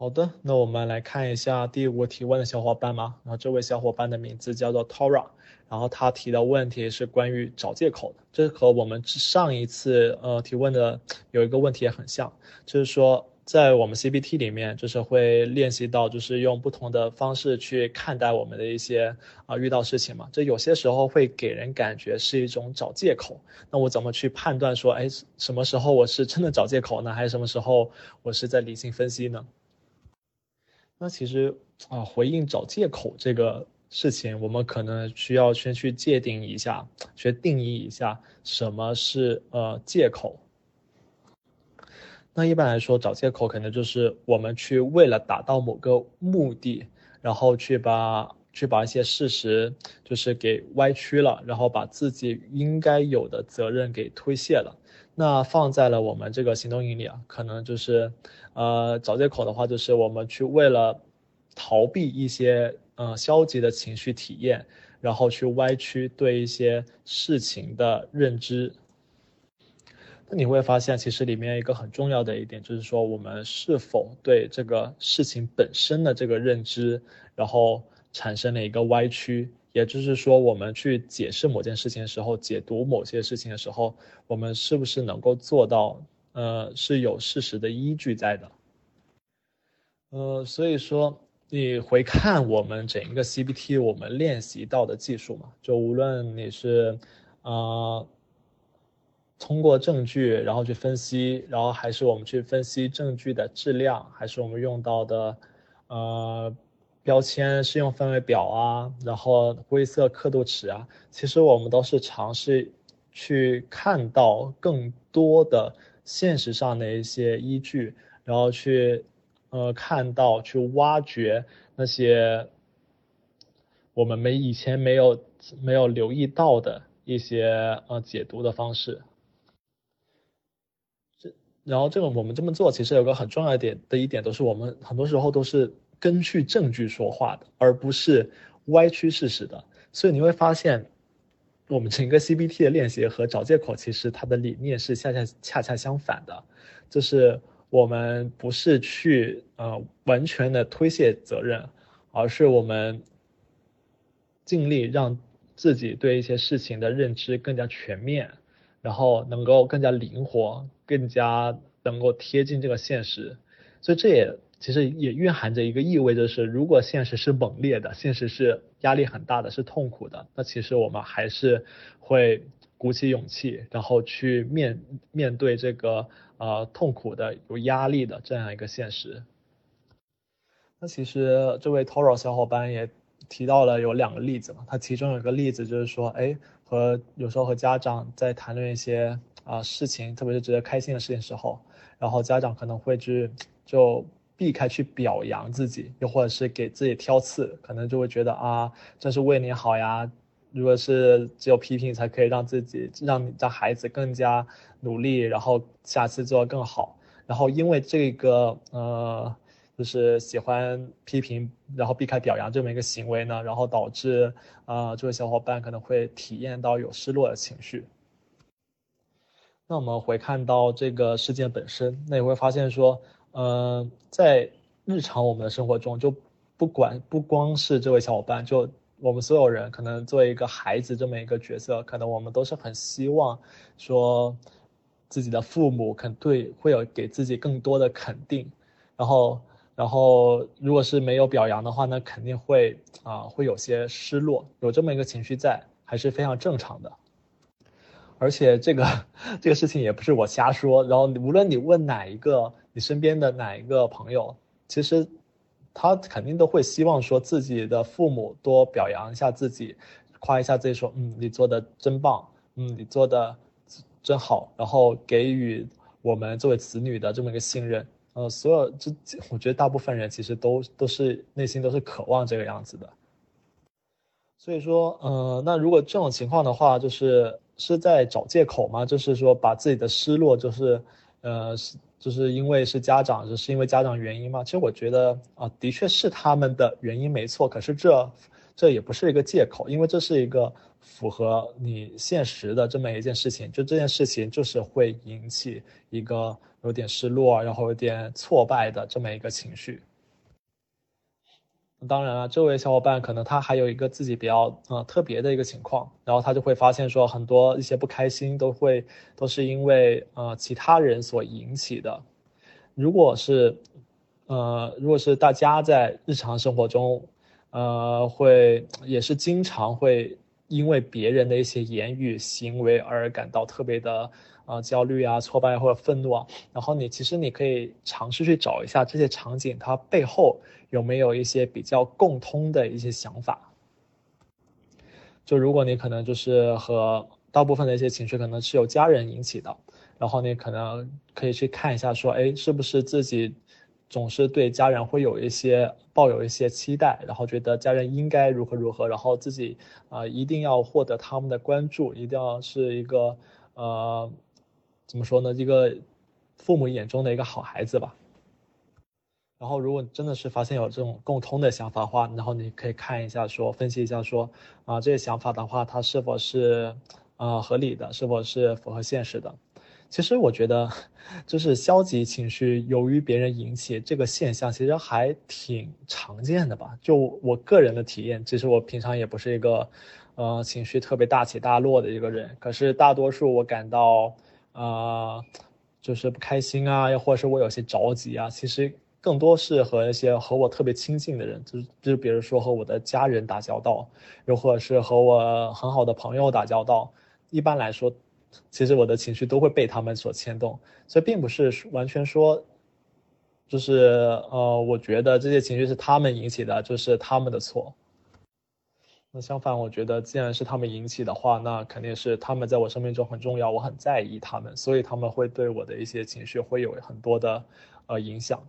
好的，那我们来看一下第五个提问的小伙伴嘛。然后这位小伙伴的名字叫做 Tora，然后他提的问题是关于找借口的，这和我们上一次呃提问的有一个问题也很像，就是说在我们 CBT 里面，就是会练习到就是用不同的方式去看待我们的一些啊遇到事情嘛。这有些时候会给人感觉是一种找借口，那我怎么去判断说，哎，什么时候我是真的找借口呢？还是什么时候我是在理性分析呢？那其实啊，回应找借口这个事情，我们可能需要先去界定一下，去定义一下什么是呃借口。那一般来说，找借口可能就是我们去为了达到某个目的，然后去把去把一些事实就是给歪曲了，然后把自己应该有的责任给推卸了。那放在了我们这个行动营里啊，可能就是，呃，找借口的话，就是我们去为了逃避一些呃消极的情绪体验，然后去歪曲对一些事情的认知。那你会发现，其实里面一个很重要的一点就是说，我们是否对这个事情本身的这个认知，然后产生了一个歪曲。也就是说，我们去解释某件事情的时候，解读某些事情的时候，我们是不是能够做到？呃，是有事实的依据在的。呃，所以说，你回看我们整一个 CBT，我们练习到的技术嘛，就无论你是，呃，通过证据然后去分析，然后还是我们去分析证据的质量，还是我们用到的，呃。标签适用范围表啊，然后灰色刻度尺啊，其实我们都是尝试去看到更多的现实上的一些依据，然后去呃看到去挖掘那些我们没以前没有没有留意到的一些呃解读的方式。这然后这个我们这么做，其实有个很重要一点的一点，都是我们很多时候都是。根据证据说话的，而不是歪曲事实的。所以你会发现，我们整个 CBT 的练习和找借口，其实它的理念是恰恰恰恰相反的。就是我们不是去呃完全的推卸责任，而是我们尽力让自己对一些事情的认知更加全面，然后能够更加灵活，更加能够贴近这个现实。所以这也。其实也蕴含着一个意味，就是如果现实是猛烈的，现实是压力很大的，是痛苦的，那其实我们还是会鼓起勇气，然后去面面对这个呃痛苦的、有压力的这样一个现实。那其实这位 Toro 小伙伴也提到了有两个例子嘛，他其中有一个例子就是说，哎，和有时候和家长在谈论一些啊事情，特别是值得开心的事情时候，然后家长可能会去就。避开去表扬自己，又或者是给自己挑刺，可能就会觉得啊，这是为你好呀。如果是只有批评才可以让自己让让孩子更加努力，然后下次做的更好。然后因为这个呃，就是喜欢批评，然后避开表扬这么一个行为呢，然后导致啊，这位小伙伴可能会体验到有失落的情绪。那我们回看到这个事件本身，那你会发现说。嗯，在日常我们的生活中，就不管不光是这位小伙伴，就我们所有人，可能作为一个孩子这么一个角色，可能我们都是很希望说自己的父母肯对会有给自己更多的肯定，然后然后如果是没有表扬的话，那肯定会啊会有些失落，有这么一个情绪在，还是非常正常的。而且这个 这个事情也不是我瞎说，然后无论你问哪一个你身边的哪一个朋友，其实他肯定都会希望说自己的父母多表扬一下自己，夸一下自己，说嗯你做的真棒，嗯你做的真好，然后给予我们作为子女的这么一个信任。呃，所有这我觉得大部分人其实都都是内心都是渴望这个样子的。所以说，呃，那如果这种情况的话，就是。是在找借口吗？就是说把自己的失落，就是，呃，是就是因为是家长，就是因为家长原因吗？其实我觉得啊，的确是他们的原因没错。可是这，这也不是一个借口，因为这是一个符合你现实的这么一件事情，就这件事情就是会引起一个有点失落，然后有点挫败的这么一个情绪。当然了，这位小伙伴可能他还有一个自己比较呃特别的一个情况，然后他就会发现说很多一些不开心都会都是因为呃其他人所引起的。如果是呃如果是大家在日常生活中，呃会也是经常会因为别人的一些言语行为而感到特别的。啊，焦虑啊，挫败或者愤怒啊，然后你其实你可以尝试去找一下这些场景，它背后有没有一些比较共通的一些想法。就如果你可能就是和大部分的一些情绪可能是由家人引起的，然后你可能可以去看一下，说，哎，是不是自己总是对家人会有一些抱有一些期待，然后觉得家人应该如何如何，然后自己啊一定要获得他们的关注，一定要是一个呃。怎么说呢？一个父母眼中的一个好孩子吧。然后，如果真的是发现有这种共通的想法的话，然后你可以看一下，说分析一下，说啊，这些想法的话，它是否是啊合理的，是否是符合现实的？其实我觉得，就是消极情绪由于别人引起这个现象，其实还挺常见的吧。就我个人的体验，其实我平常也不是一个呃情绪特别大起大落的一个人，可是大多数我感到。啊，就是不开心啊，又或者是我有些着急啊，其实更多是和一些和我特别亲近的人，就是就比如说和我的家人打交道，又或者是和我很好的朋友打交道。一般来说，其实我的情绪都会被他们所牵动，所以并不是完全说，就是呃，我觉得这些情绪是他们引起的，就是他们的错。那相反，我觉得既然是他们引起的话，那肯定是他们在我生命中很重要，我很在意他们，所以他们会对我的一些情绪会有很多的呃影响。